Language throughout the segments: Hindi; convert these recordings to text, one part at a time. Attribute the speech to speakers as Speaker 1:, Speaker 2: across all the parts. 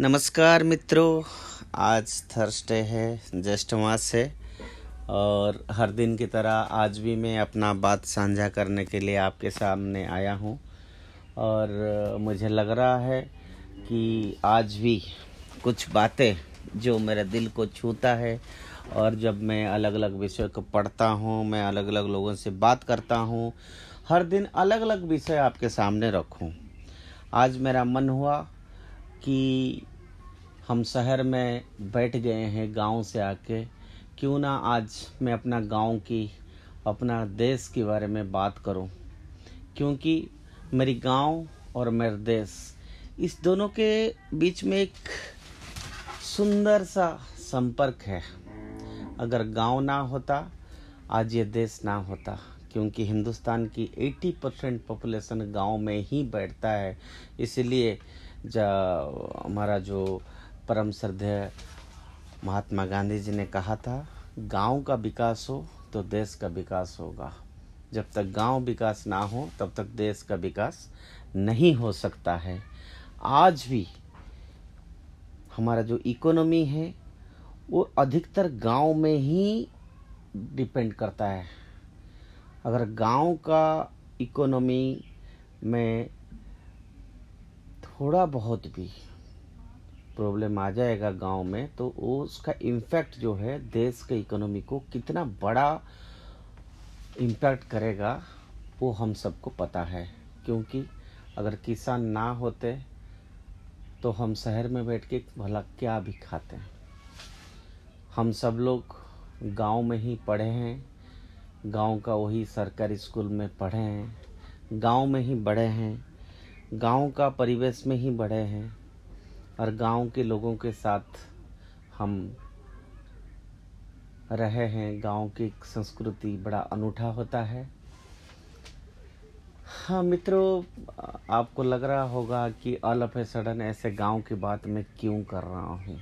Speaker 1: नमस्कार मित्रों, आज थर्सडे है ज्येष्ठ मास है, और हर दिन की तरह आज भी मैं अपना बात साझा करने के लिए आपके सामने आया हूँ। और मुझे लग रहा है कि आज भी कुछ बातें जो मेरे दिल को छूता है, और जब मैं अलग अलग विषय को पढ़ता हूँ, मैं अलग अलग लोगों से बात करता हूँ, हर दिन अलग अलग विषय आपके सामने रखूँ। आज मेरा मन हुआ कि हम शहर में बैठ गए हैं गाँव से आके। क्यों ना आज मैं अपना गाँव की, अपना देश के बारे में बात करूँ? क्योंकि मेरी गाँव और मेरा देश, इस दोनों के बीच में एक सुंदर सा संपर्क है। अगर गाँव ना होता, आज ये देश ना होता। क्योंकि हिंदुस्तान की 80 परसेंट पॉपुलेशन गाँव में ही बैठता है। इसलिए हमारा जो परम श्रद्धेय महात्मा गांधी जी ने कहा था, गाँव का विकास हो तो देश का विकास होगा। जब तक गाँव विकास ना हो, तब तक देश का विकास नहीं हो सकता है। आज भी हमारा जो इकोनॉमी है, वो अधिकतर गाँव में ही डिपेंड करता है। अगर गाँव का इकोनॉमी में थोड़ा बहुत भी प्रॉब्लम आ जाएगा गाँव में तो वो उसका इम्पैक्ट जो है देश के इकोनॉमी को कितना बड़ा इम्पैक्ट करेगा, वो हम सबको पता है। क्योंकि अगर किसान ना होते तो हम शहर में बैठ के भला क्या भी खाते। हैं हम सब लोग गाँव में ही पढ़े हैं, गाँव का वही सरकारी स्कूल में पढ़े हैं, गाँव में ही बड़े हैं। गाँव का परिवेश में ही बड़े हैं और गाँव के लोगों के साथ हम रहे हैं। गाँव की संस्कृति बड़ा अनूठा होता है। हाँ मित्रों, आपको लग रहा होगा कि ऑल ऑफ़ ए सडन ऐसे गाँव की बात मैं क्यों कर रहा हूँ?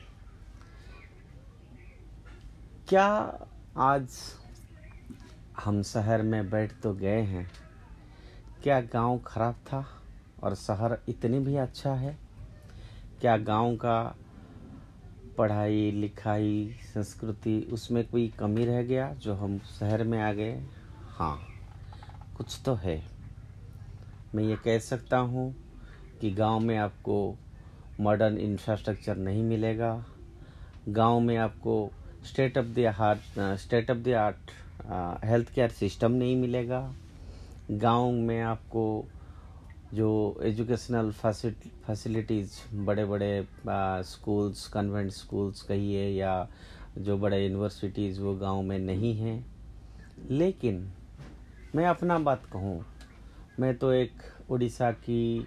Speaker 1: क्या आज हम शहर में बैठ तो गए हैं? क्या गाँव खराब था? और शहर इतनी भी अच्छा है। क्या गाँव का पढ़ाई, लिखाई, संस्कृति उसमें कोई कमी रह गया जो हम शहर में आ गए? हाँ कुछ तो है। मैं ये कह सकता हूँ कि गाँव में आपको मॉडर्न इंफ्रास्ट्रक्चर नहीं मिलेगा। गाँव में आपको state of the heart state of the art health care system नहीं मिलेगा। गाँव में आपको जो एजुकेशनल फैसिलिटीज़ बड़े बड़े स्कूल्स कन्वेंट स्कूल्स कहिए या जो बड़े यूनिवर्सिटीज़ वो गाँव में नहीं हैं। लेकिन मैं अपना बात कहूँ, मैं तो एक उड़ीसा की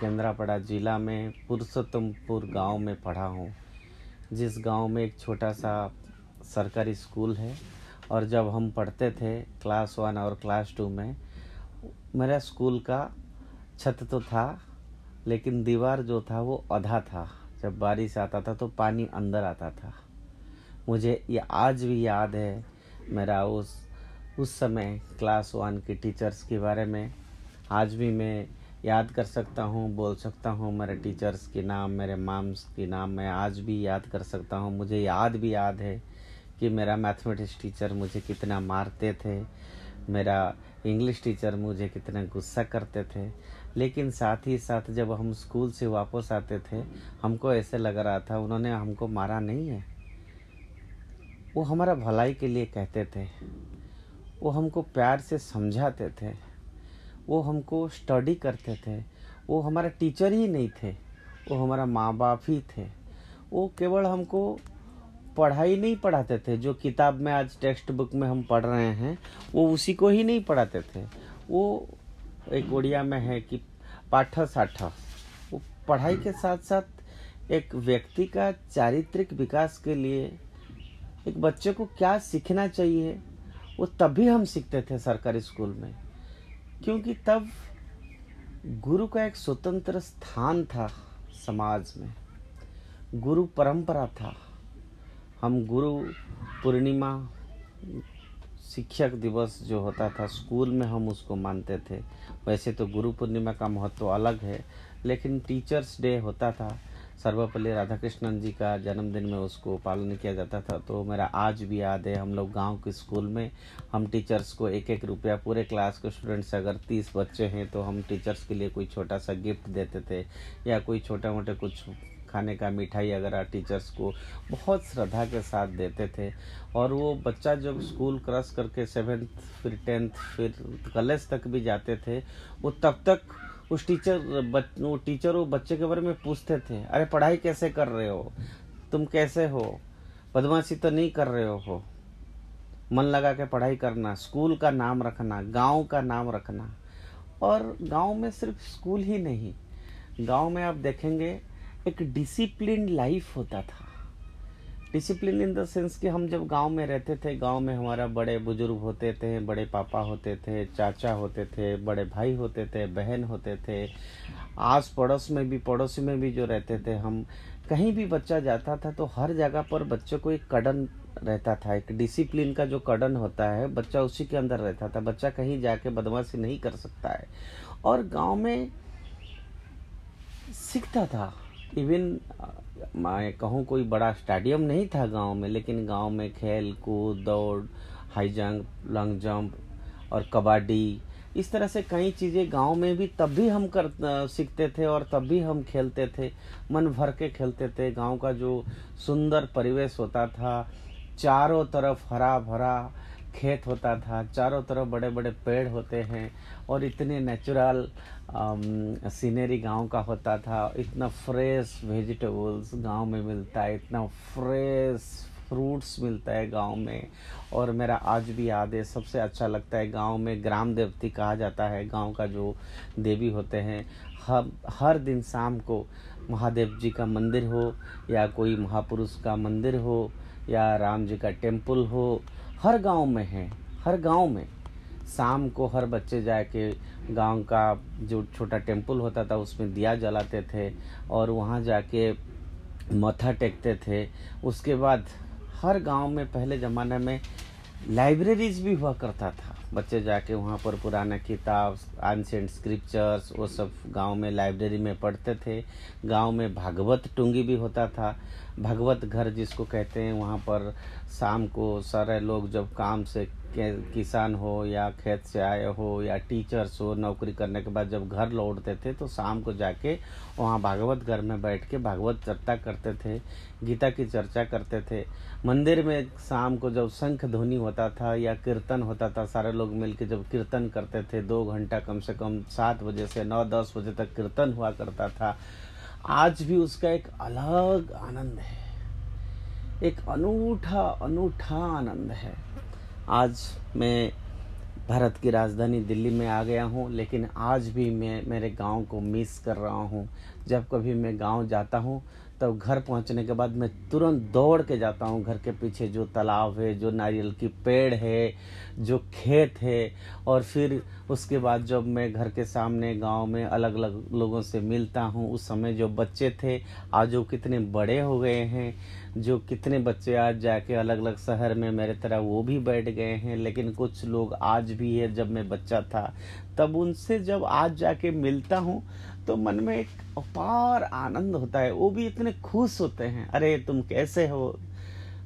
Speaker 1: केंद्रापड़ा ज़िला में पुरुषोत्तमपुर गाँव में पढ़ा हूँ, जिस गाँव में एक छोटा सा सरकारी स्कूल है और जब हम पढ़ते थे क्लास वन और क्लास टू में, मेरा स्कूल का छत तो था, लेकिन दीवार जो था वो आधा था। जब बारिश आता था तो पानी अंदर आता था। मुझे ये आज भी याद है, मेरा उस उस समय क्लास वन के टीचर्स के बारे में। आज भी मैं याद कर सकता हूँ, बोल सकता हूँ, मेरे टीचर्स के नाम, मेरे माम्स के नाम मैं आज भी याद कर सकता हूँ। मुझे याद भी याद है कि मेरा मैथमेटिक्स टीचर मुझे कितना मारते थे, मेरा इंग्लिश टीचर मुझे कितना गुस्सा करते थे। लेकिन साथ ही साथ जब हम स्कूल से वापस आते थे, हमको ऐसे लग रहा था, उन्होंने हमको मारा नहीं है। वो हमारा भलाई के लिए कहते थे। वो हमको प्यार से समझाते थे। वो हमको स्टडी करते थे। वो हमारा टीचर ही नहीं थे। वो हमारा माँ बाप ही थे। वो केवल हमको पढ़ाई नहीं पढ़ाते थे। जो किताब में आज टेक्स्ट बुक में हम पढ़ रहे हैं, वो उसी को ही नहीं पढ़ाते थे। वो एक उड़िया में है कि पाठ साठ वो पढ़ाई के साथ साथ एक व्यक्ति का चारित्रिक विकास के लिए एक बच्चे को क्या सीखना चाहिए, वो तभी हम सीखते थे सरकारी स्कूल में। क्योंकि तब गुरु का एक स्वतंत्र स्थान था समाज में। गुरु परंपरा था। हम गुरु पूर्णिमा शिक्षक दिवस जो होता था, स्कूल में हम उसको मानते थे। वैसे तो गुरु पूर्णिमा का महत्व अलग है, लेकिन टीचर्स डे होता था। सर्वपल्ली राधाकृष्णन जी का जन्मदिन में उसको पालन किया जाता था। तो मेरा आज भी याद है, हम लोग गाँव के स्कूल में हम टीचर्स को एक एक रुपया पूरे क्लास के स्टूडेंट्स, अगर तीस बच्चे हैं तो हम टीचर्स के लिए कोई छोटा सा गिफ्ट देते थे या कोई छोटा मोटे कुछ खाने का मिठाई अगर टीचर्स को बहुत श्रद्धा के साथ देते थे और वो बच्चा जब स्कूल क्रॉस करके सेवेंथ फिर टेंथ फिर कॉलेज तक भी जाते थे, वो तब तक उस टीचर वो टीचर वो बच्चे के बारे में पूछते थे, अरे पढ़ाई कैसे कर रहे हो? तुम कैसे हो? बदमाशी तो नहीं कर रहे हो? मन लगा के पढ़ाई करना स्कूल का नाम रखना, गाँव का नाम रखना। और गाँव में सिर्फ़ स्कूल ही नहीं, गाँव में आप देखेंगे एक डिसिप्लिन लाइफ होता था। डिसिप्लिन इन द सेंस कि हम जब गाँव में रहते थे, गाँव में हमारा बड़े बुज़ुर्ग होते थे, बड़े पापा होते थे, चाचा होते थे, बड़े भाई होते थे, बहन होते थे आस पड़ोस में भी, पड़ोसी में भी जो रहते थे, हम कहीं भी बच्चा जाता था तो हर जगह पर बच्चे को एक कडन रहता था, एक डिसिप्लिन का जो कडन होता है, बच्चा उसी के अंदर रहता था। बच्चा कहीं जाके बदमाशी नहीं कर सकता है। और गाँव में सीखता था। इवन मैं कहूँ कोई बड़ा स्टेडियम नहीं था गाँव में, लेकिन गाँव में खेल कूद, दौड़ हाई जंप लॉन्ग जंप और कबड्डी, इस तरह से कई चीज़ें गाँव में भी तब भी हम कर सीखते थे और तब भी हम खेलते थे, मन भर के खेलते थे। गाँव का जो सुंदर परिवेश होता था, चारों तरफ़ हरा भरा खेत होता था, चारों तरफ़ बड़े बड़े पेड़ होते हैं और इतने नेचुरल सीनरी गाँव का होता था। इतना फ्रेश वेजिटेबल्स गाँव में मिलता है, इतना फ्रेश फ्रूट्स मिलता है गाँव में। और मेरा आज भी याद है, सबसे अच्छा लगता है गाँव में ग्राम देवती कहा जाता है, गाँव का जो देवी होते हैं। हर हर दिन शाम को महादेव जी का मंदिर हो या कोई महापुरुष का मंदिर हो या राम जी का टेंपल हो हर गाँव में है, हर गाँव में। शाम को हर बच्चे जाके गाँव का जो छोटा टेंपल होता था, उसमें दिया जलाते थे और वहाँ जाके मथा टेकते थे। उसके बाद हर गाँव में पहले ज़माने में लाइब्रेरीज भी हुआ करता था। बच्चे जाके वहाँ पर पुराना किताब एंशेंट स्क्रिप्चर्स वो सब गाँव में लाइब्रेरी में पढ़ते थे। गाँव में भागवत टुंगी भी होता था। भगवत घर जिसको कहते हैं, वहाँ पर शाम को सारे लोग जब काम से किसान हो या खेत से आए हो या टीचर्स हो नौकरी करने के बाद जब घर लौटते थे तो शाम को जाके वहाँ भागवत घर में बैठ के भागवत चर्चा करते थे, गीता की चर्चा करते थे। मंदिर में शाम को जब शंख ध्वनि होता था या कीर्तन होता था, सारे लोग मिलकर जब कीर्तन करते थे, दो घंटा कम से कम सात बजे से नौ दस बजे तक कीर्तन हुआ करता था। आज भी उसका एक अलग आनंद है। एक अनूठा अनूठा आनंद है। आज मैं भारत की राजधानी दिल्ली में आ गया हूँ, लेकिन आज भी मैं मेरे गाँव को मिस कर रहा हूँ। जब कभी मैं गाँव जाता हूँ तब घर पहुँचने के बाद मैं तुरंत दौड़ के जाता हूँ। घर के पीछे जो तालाब है, जो नारियल की पेड़ है, जो खेत है, और फिर उसके बाद जब मैं घर के सामने गाँव में अलग अलग लोगों से मिलता हूँ, उस समय जो बच्चे थे, आज वो कितने बड़े हो गए हैं, जो कितने बच्चे आज जाके अलग अलग शहर में मेरे तरह वो भी बैठ गए हैं। लेकिन कुछ लोग आज भी है, जब मैं बच्चा था, तब उनसे जब आज जाके मिलता हूँ तो मन में एक अपार आनंद होता है, वो भी इतने खुश होते हैं। अरे, तुम कैसे हो?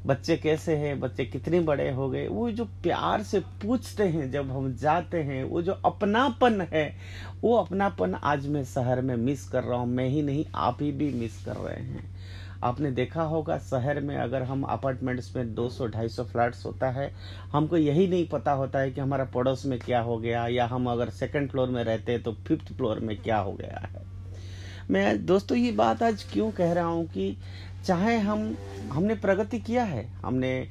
Speaker 1: बच्चे कैसे हैं? बच्चे कितने बड़े हो गए? वो जो प्यार से पूछते हैं, जब हम जाते हैं, वो जो अपनापन है, वो अपनापन आज मैं शहर में मिस कर रहा हूँ। मैं ही नहीं, आप ही भी मिस कर रहे हैं। आपने देखा होगा, शहर में अगर हम अपार्टमेंट्स में 200-250 फ्लैट्स होता है, हमको यही नहीं पता होता है कि हमारा पड़ोस में क्या हो गया, या हम अगर सेकंड फ्लोर में रहते हैं तो फिफ्थ फ्लोर में क्या हो गया है। मैं, दोस्तों, ये बात आज क्यों कह रहा हूँ कि चाहे हम, हमने प्रगति किया है, हमने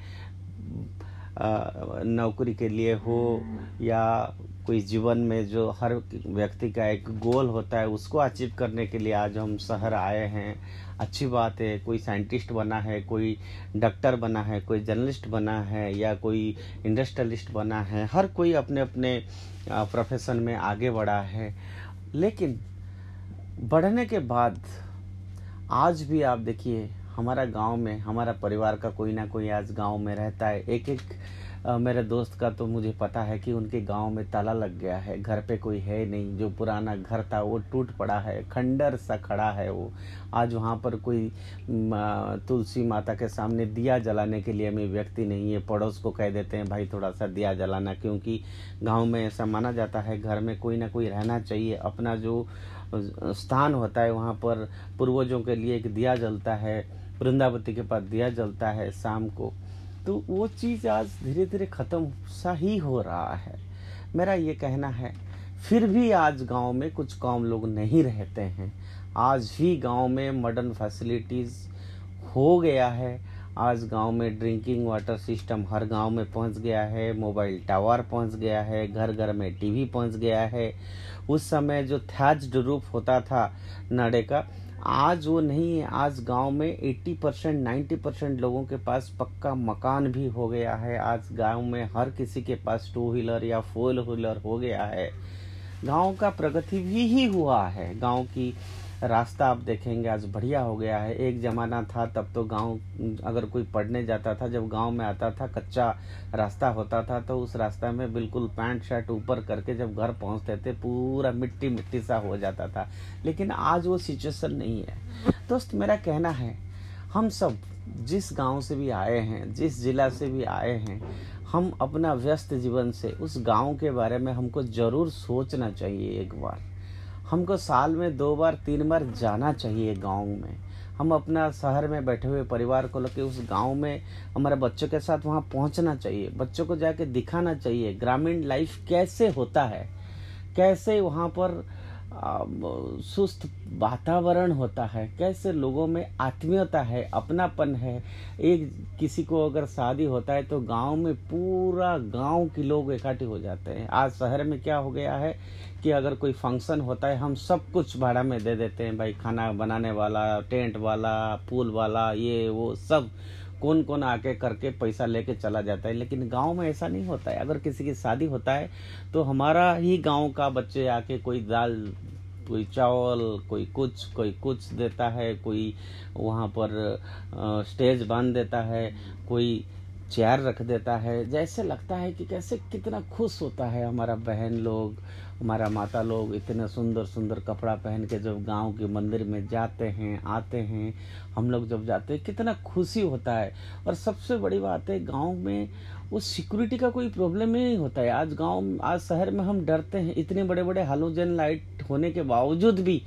Speaker 1: नौकरी के लिए हो, या कोई जीवन में जो हर व्यक्ति का एक गोल होता है, उसको अचीव करने के लिए आज हम शहर आए हैं अच्छी बात है, कोई साइंटिस्ट बना है, कोई डॉक्टर बना है, कोई जर्नलिस्ट बना है या कोई इंडस्ट्रियलिस्ट बना है, हर कोई अपने अपने प्रोफेशन में आगे बढ़ा है। लेकिन बढ़ने के बाद आज भी आप देखिए, हमारा गाँव में, हमारा परिवार का कोई ना कोई आज गाँव में रहता है। एक एक मेरे दोस्त का तो मुझे पता है कि उनके गाँव में ताला लग गया है, घर पे कोई है नहीं, जो पुराना घर था वो टूट पड़ा है, खंडर सा खड़ा है वो। आज वहाँ पर कोई तुलसी माता के सामने दिया जलाने के लिए हमें व्यक्ति नहीं है, पड़ोस को कह देते हैं, भाई थोड़ा सा दिया जलाना, क्योंकि गाँव में ऐसा माना जाता है, घर में कोई ना कोई रहना चाहिए। अपना जो स्थान होता है वहाँ पर, पूर्वजों के लिए एक दिया जलता है वृंदावती के पास दिया जलता है शाम को। तो वो चीज़ आज धीरे धीरे ख़त्म सा ही हो रहा है। मेरा ये कहना है, फिर भी आज गाँव में कुछ कम लोग नहीं रहते हैं। आज भी गाँव में मॉडर्न फैसिलिटीज़ हो गया है। आज गाँव में ड्रिंकिंग वाटर सिस्टम हर गाँव में पहुँच गया है। मोबाइल टावर पहुँच गया है। घर घर में टीवी पहुँच गया है। उस समय जो थैज्ड रूफ होता था, नाड़े का आज वो नहीं है, आज गाँव में 80 परसेंट नाइन्टी परसेंट लोगों के पास पक्का मकान भी हो गया है। आज गाँव में हर किसी के पास टू व्हीलर या फोर व्हीलर हो गया है। गाँव का प्रगति भी ही हुआ है। गाँव की रास्ता आप देखेंगे, आज बढ़िया हो गया है। एक ज़माना था, तब तो गाँव, अगर कोई पढ़ने जाता था, जब गाँव में आता था, कच्चा रास्ता होता था तो उस रास्ता में बिल्कुल पैंट शर्ट ऊपर करके जब घर पहुँचते थे, पूरा मिट्टी मिट्टी सा हो जाता था। लेकिन आज वो सिचुएशन नहीं है। दोस्त, मेरा कहना है, हम सब जिस गाँव से भी आए हैं, जिस जिला से भी आए हैं, हम अपना व्यस्त जीवन से उस गाँव के बारे में हमको ज़रूर सोचना चाहिए एक बार। हमको साल में दो बार, तीन बार जाना चाहिए गाँव में। हम अपना शहर में बैठे हुए परिवार को लेकर उस गाँव में हमारे बच्चों के साथ वहाँ पहुँचना चाहिए, बच्चों को जाके दिखाना चाहिए, ग्रामीण लाइफ कैसे होता है, कैसे वहाँ पर सुस्त वातावरण होता है। कैसे लोगों में आत्मीयता है, अपनापन है। एक किसी को अगर शादी होता है तो गाँव में पूरा गाँव के लोग इकट्ठे हो जाते हैं। आज शहर में क्या हो गया है कि अगर कोई फ़ंक्शन होता है, हम सब कुछ भाड़ा में दे देते हैं। भाई खाना बनाने वाला, टेंट वाला, पूल वाला, ये, वो, सब। कौन कौन आके करके पैसा लेके चला जाता है। लेकिन गाँव में ऐसा नहीं होता है। अगर किसी की शादी होता है तो हमारा ही गाँव का बच्चे आके कोई दाल, कोई चावल, कोई कुछ कोई कुछ देता है, कोई वहाँ पर स्टेज बाँध देता है, कोई चेयर रख देता है। जैसे लगता है कि कैसे कितना खुश होता है हमारा बहन लोग। हमारा माता लोग इतने सुंदर सुंदर कपड़ा पहन के जब गाँव के मंदिर में जाते हैं, आते हैं, हम लोग जब जाते हैं, कितना खुशी होता है। और सबसे बड़ी बात है, गाँव में वो सिक्योरिटी का कोई प्रॉब्लम ही नहीं होता है। आज गाँव, आज शहर में हम डरते हैं, इतने बड़े बड़े हालोजन लाइट होने के बावजूद भी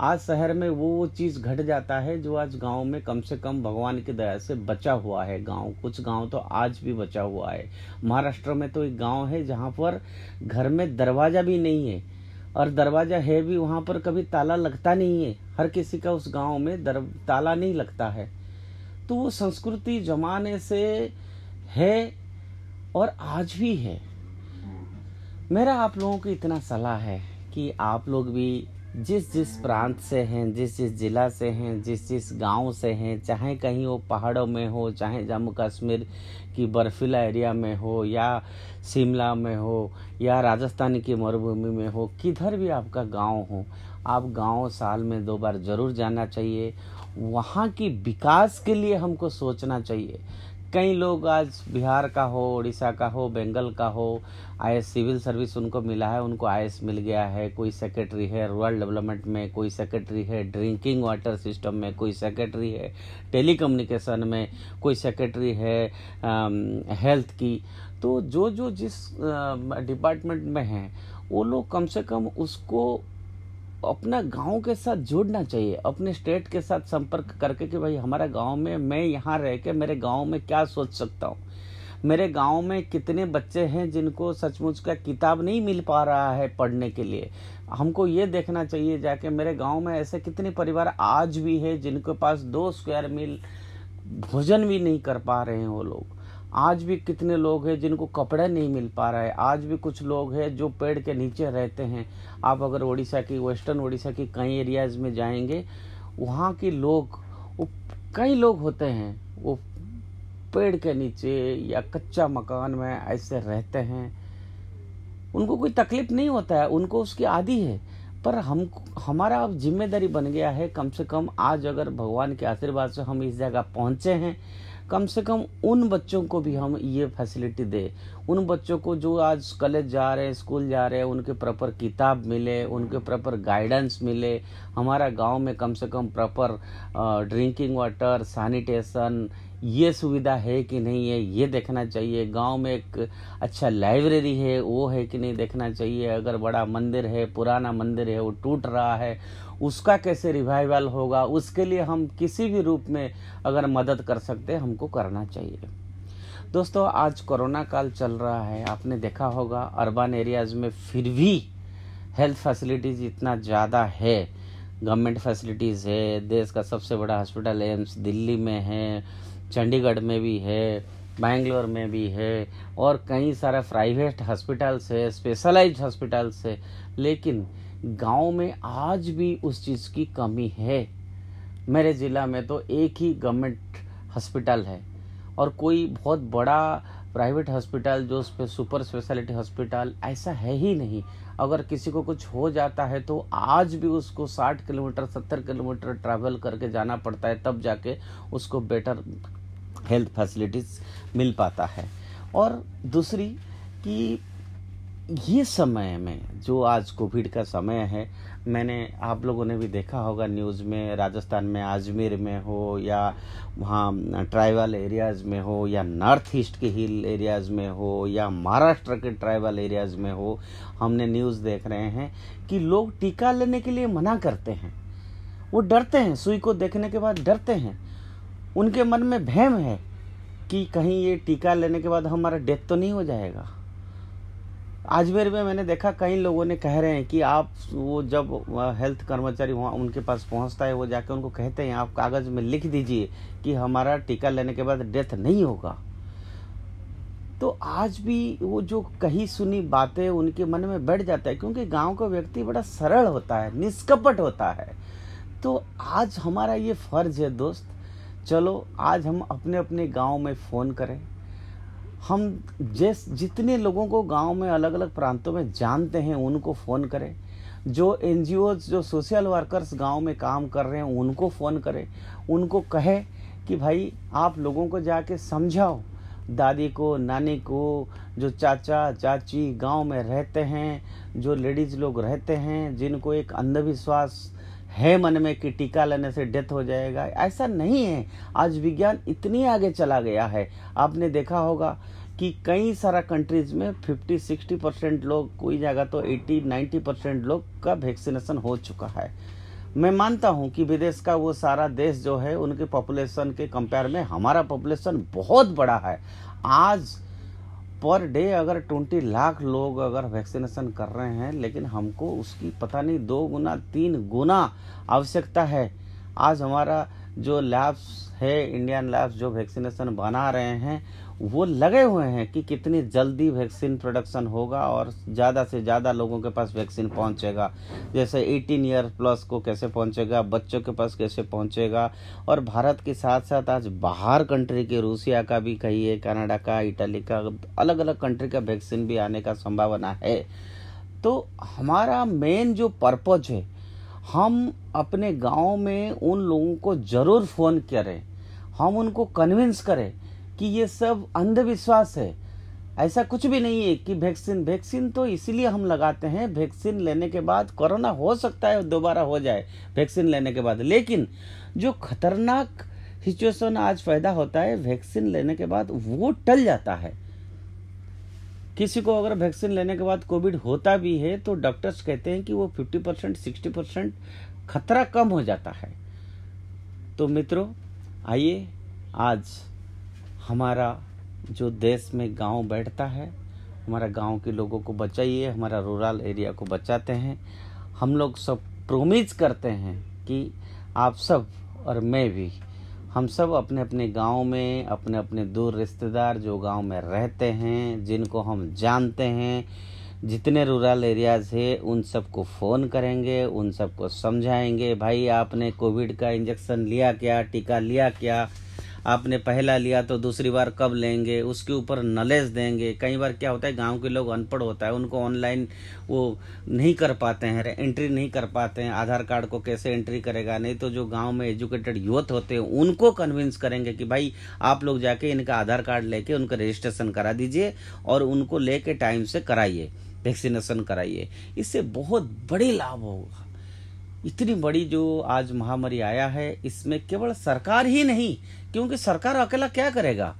Speaker 1: आज शहर में वो वो चीज़ घट जाता है जो आज गाँव में कम से कम भगवान की दया से बचा हुआ है। गाँव, कुछ गाँव तो आज भी बचा हुआ है। महाराष्ट्र में तो एक गाँव है जहाँ पर घर में दरवाज़ा भी नहीं है और दरवाज़ा है भी वहाँ पर कभी ताला लगता नहीं है। हर किसी का उस गाँव में दर, ताला नहीं लगता है। तो वो संस्कृति जमाने से है और आज भी है। मेरा आप लोगों को इतना सलाह है कि आप लोग भी जिस जिस प्रांत से हैं जिस जिस जिला से हैं जिस जिस गाँव से हैं, चाहे कहीं वो पहाड़ों में हो, चाहे जम्मू कश्मीर की बर्फीला एरिया में हो या शिमला में हो या राजस्थान की मरुभूमि में हो, किधर भी आपका गाँव हो, आप गाँव साल में दो बार ज़रूर जाना चाहिए। वहाँ की विकास के लिए हमको सोचना चाहिए। कई लोग आज बिहार का हो उड़ीसा का हो, बंगाल का हो आई सिविल सर्विस उनको मिला है, उनको आई मिल गया है, कोई सेक्रेटरी है रूरल डेवलपमेंट में, कोई सेक्रेटरी है ड्रिंकिंग वाटर सिस्टम में, कोई सेक्रेटरी है टेलीकम्युनिकेशन में, कोई सेक्रेटरी है हेल्थ की। तो जो जो जिस डिपार्टमेंट में हैं, वो लोग कम से कम उसको अपना गाँव के साथ जुड़ना चाहिए, अपने स्टेट के साथ संपर्क करके कि भाई हमारा गाँव में मैं यहाँ रह के मेरे गाँव में क्या सोच सकता हूँ? मेरे गाँव में कितने बच्चे हैं जिनको सचमुच का किताब नहीं मिल पा रहा है पढ़ने के लिए? हमको ये देखना चाहिए जाके मेरे गाँव में ऐसे कितने परिवार आज भी है जिनके पास दो स्क्वायर मील भोजन भी नहीं कर पा रहे हैं वो लोग। आज भी कितने लोग हैं जिनको कपड़े नहीं मिल पा रहा है? आज भी कुछ लोग हैं जो पेड़ के नीचे रहते हैं। आप अगर उड़ीसा की, वेस्टर्न उड़ीसा की कई एरियाज़ में जाएँगे, वहाँ के लोग, वो कई लोग होते हैं, वो पेड़ के नीचे या कच्चा मकान में ऐसे रहते हैं। उनको कोई तकलीफ़ नहीं होता है, उनको उसकी आदि है। पर हम, हमारा अब ज़िम्मेदारी बन गया है, कम से कम आज अगर भगवान के आशीर्वाद से हम इस जगह पहुँचे हैं कम से कम उन बच्चों को भी हम ये फैसिलिटी दे। उन बच्चों को जो आज कॉलेज जा रहे हैं स्कूल जा रहे हैं, उनके प्रॉपर किताब मिले, उनके प्रॉपर गाइडेंस मिले। हमारा गाँव में कम से कम प्रॉपर ड्रिंकिंग वाटर सैनिटेशन ये सुविधा है कि नहीं है, ये देखना चाहिए। गाँव में एक अच्छा लाइब्रेरी है, वो है कि नहीं देखना चाहिए। अगर बड़ा मंदिर है, पुराना मंदिर है, वो टूट रहा है उसका कैसे रिवाइवल होगा, उसके लिए हम किसी भी रूप में अगर मदद कर सकते हैं, हमको करना चाहिए। दोस्तों, आज कोरोना काल चल रहा है। आपने देखा होगा अर्बन एरियाज़ में फिर भी हेल्थ फैसिलिटीज़ इतना ज़्यादा है। गवर्नमेंट फैसिलिटीज़ है, देश का सबसे बड़ा हॉस्पिटल एम्स दिल्ली में है, चंडीगढ़ में भी है, बैंगलोर में भी है, और कई सारे प्राइवेट हॉस्पिटल्स है स्पेशलाइज्ड हॉस्पिटल्स है। लेकिन गाँव में आज भी उस चीज़ की कमी है। मेरे ज़िला में तो एक ही गवर्नमेंट हॉस्पिटल है और कोई बहुत बड़ा प्राइवेट हॉस्पिटल जो उस पर सुपर स्पेशलिटी हॉस्पिटल ऐसा है ही नहीं। अगर किसी को कुछ हो जाता है तो आज भी उसको 60 किलोमीटर 70 किलोमीटर ट्रैवल करके जाना पड़ता है, तब जाके उसको बेटर हेल्थ फैसिलिटीज़ मिल पाता है। और दूसरी कि ये समय में, जो आज कोविड का समय है, मैंने, आप लोगों ने भी देखा होगा न्यूज़ में, राजस्थान में अजमेर में हो, या वहाँ, ट्राइबल एरियाज़ में हो, या नॉर्थ ईस्ट के हिल एरियाज़ में हो, या महाराष्ट्र के ट्राइबल एरियाज़ में हो, हमने न्यूज़ देख रहे हैं कि लोग टीका लेने के लिए मना करते हैं। वो डरते हैं, सुई को देखने के बाद डरते हैं। उनके मन में भयम है कि कहीं ये टीका लेने के बाद हमारा डेथ तो नहीं हो जाएगा। अजमेर में मैंने देखा कई लोगों ने कह रहे हैं कि आप वो जब हेल्थ कर्मचारी वहाँ उनके पास पहुँचता है, वो जाके उनको कहते हैं, आप कागज़ में लिख दीजिए कि हमारा टीका लेने के बाद डेथ नहीं होगा। तो आज भी वो जो कही सुनी बातें उनके मन में बैठ जाता है, क्योंकि गाँव का व्यक्ति बड़ा सरल होता है, निष्कपट होता है। तो आज हमारा ये फ़र्ज़ है दोस्त, चलो आज हम अपने अपने गाँव में फ़ोन करें। हम जिस, जितने लोगों को गाँव में अलग अलग प्रांतों में जानते हैं, उनको फ़ोन करें। जो एन जो सोशल वर्कर्स गाँव में काम कर रहे हैं, उनको फ़ोन करें। उनको कहे कि भाई, आप लोगों को जाके समझाओ। दादी को, नानी को, जो चाचा, चाची गाँव में रहते हैं, जो लेडीज़ लोग रहते हैं, जिनको एक अंधविश्वास है मन में कि टीका लेने से डेथ हो जाएगा? ऐसा नहीं है। आज विज्ञान इतनी आगे चला गया है। आपने देखा होगा कि कई सारा कंट्रीज़ में 50 60 परसेंट लोग कोई जगह तो 80 90 परसेंट लोग का वैक्सीनेशन हो चुका है। मैं मानता हूँ कि विदेश का वो सारा देश जो है, उनके पॉपुलेशन के कंपेयर में हमारा पॉपुलेशन बहुत बड़ा है। आज पर डे अगर ट्वेंटी लाख लोग अगर वैक्सीनेशन कर रहे हैं, लेकिन हमको उसकी पता नहीं, दो गुना, तीन गुना आवश्यकता है। आज हमारा जो लैब्स है इंडियन लैब्स जो वैक्सीनेशन बना रहे हैं वो लगे हुए हैं कि कितनी जल्दी वैक्सीन प्रोडक्शन होगा और ज़्यादा से ज़्यादा लोगों के पास वैक्सीन पहुंचेगा। जैसे 18 ईयर प्लस को कैसे पहुंचेगा, बच्चों के पास कैसे पहुंचेगा और भारत के साथ साथ आज बाहर कंट्री के रूसिया का भी कहिए कनाडा का इटली का अलग अलग कंट्री का वैक्सीन भी आने का संभावना है। तो हमारा मेन जो पर्पज है, हम अपने गाँव में उन लोगों को ज़रूर फ़ोन करें, हम उनको कन्विंस करें कि ये सब अंधविश्वास है। ऐसा कुछ भी नहीं है कि वैक्सीन वैक्सीन तो इसीलिए हम लगाते हैं, वैक्सीन लेने के बाद कोरोना हो सकता है, दोबारा हो जाए, वैक्सीन लेने के बाद। लेकिन जो खतरनाक सिचुएशन आज पैदा होता है, वैक्सीन लेने के बाद वो टल जाता है। किसी को अगर वैक्सीन लेने के बाद कोविड होता भी है तो डॉक्टर्स कहते हैं कि वो 50 परसेंट सिक्सटी परसेंट खतरा कम हो जाता है। तो मित्रों, आइए आज हमारा जो देश में गाँव बैठता है, हमारा गाँव के लोगों को बचाइए, हमारा रूरल एरिया को बचाते हैं। हम लोग सब प्रोमिज करते हैं कि आप सब और मैं भी, हम सब अपने अपने गाँव में अपने अपने दूर रिश्तेदार जो गाँव में रहते हैं, जिनको हम जानते हैं, जितने रूरल एरियाज़ है, उन सबको फ़ोन करेंगे, उन सबको समझाएँगे, भाई, आपने कोविड का इंजेक्शन लिया क्या, टीका लिया क्या? आपने पहला लिया तो दूसरी बार कब लेंगे, उसके ऊपर नॉलेज देंगे। कई बार क्या होता है, गाँव के लोग अनपढ़ होता है, उनको ऑनलाइन वो नहीं कर पाते हैं एंट्री नहीं कर पाते हैं, आधार कार्ड को कैसे एंट्री करेगा, नहीं तो जो गाँव में एजुकेटेड यूथ होते हैं, उनको कन्विंस करेंगे कि भाई, आप लोग जाके इनका आधार कार्ड लेके उनका रजिस्ट्रेशन करा दीजिए और उनको लेके टाइम से कराइए वैक्सीनेशन कराइए। इससे बहुत बड़ी लाभ होगा। इतनी बड़ी जो आज महामारी आया है, इसमें केवल सरकार ही नहीं, क्योंकि सरकार अकेला क्या करेगा?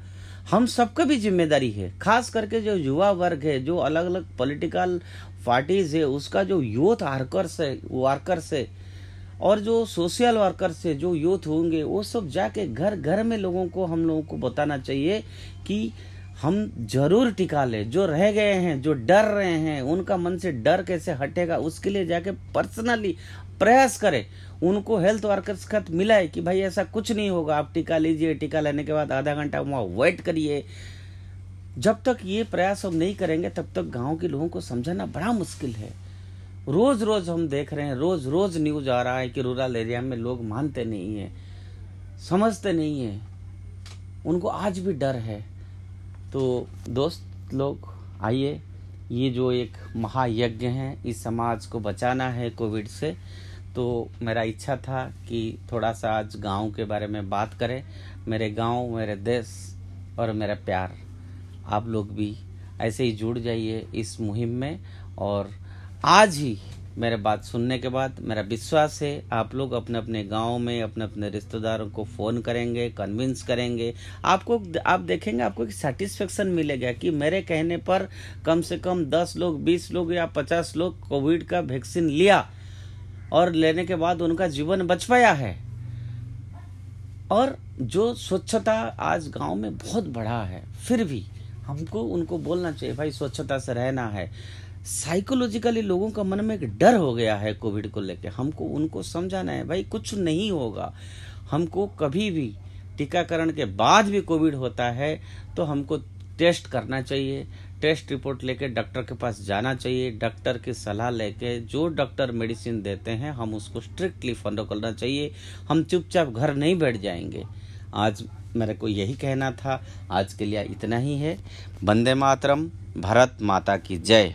Speaker 1: हम सबका भी ज़िम्मेदारी है, खास करके जो युवा वर्ग है, जो अलग अलग पॉलिटिकल पार्टीज़ है, उसका जो यूथ वर्कर्स है वर्कर्स है, और जो सोशल वर्कर्स है, जो यूथ होंगे, वो सब जाके घर घर में लोगों को, हम लोगों को बताना चाहिए कि हम ज़रूर टिका ले। जो रह गए हैं, जो डर रहे हैं, उनका मन से डर कैसे हटेगा, उसके लिए जाके पर्सनली प्रयास करें। उनको हेल्थ वर्कर्स का मिला है कि भाई ऐसा कुछ नहीं होगा, आप टीका लीजिए, टीका लेने के बाद आधा घंटा वहाँ वेट करिए। जब तक ये प्रयास हम नहीं करेंगे, तब तक गाँव के लोगों को समझाना बड़ा मुश्किल है। रोज रोज हम देख रहे हैं रोज रोज न्यूज़ आ रहा है कि रूरल एरिया में लोग मानते नहीं है, समझते नहीं है। उनको आज भी डर है। तो दोस्त लोग, आइए। ये जो एक महायज्ञ है, इस समाज को बचाना है कोविड से तो मेरा इच्छा था कि थोड़ा सा आज गाँव के बारे में बात करें। मेरे गाँव, मेरे देश और मेरा प्यार, आप लोग भी ऐसे ही जुड़ जाइए इस मुहिम में। और आज ही मेरे बात सुनने के बाद मेरा विश्वास है आप लोग अपने अपने गाँव में अपने अपने रिश्तेदारों को फ़ोन करेंगे कन्विंस करेंगे। आपको, आप देखेंगे, आपको एक सेटिस्फेक्शन मिलेगा कि मेरे कहने पर कम से कम दस लोग, बीस लोग या पचास लोग कोविड का वैक्सीन लिया और लेने के बाद उनका जीवन बच पाया है। और जो स्वच्छता आज गाँव में बहुत बढ़ा है, फिर भी हमको उनको बोलना चाहिए, भाई, स्वच्छता से रहना है। साइकोलॉजिकली लोगों का मन में एक डर हो गया है कोविड को लेकर हमको उनको समझाना है, भाई, कुछ नहीं होगा। हमको कभी भी टीकाकरण के बाद भी कोविड होता है तो हमको टेस्ट करना चाहिए। टेस्ट रिपोर्ट लेके डॉक्टर के पास जाना चाहिए। डॉक्टर की सलाह लेके जो डॉक्टर मेडिसिन देते हैं, हम उसको स्ट्रिक्टली फॉलो करना चाहिए। हम चुपचाप घर नहीं बैठ जाएँगे। आज मेरे को यही कहना था। आज के लिए इतना ही है। वंदे मातरम। भारत माता की जय।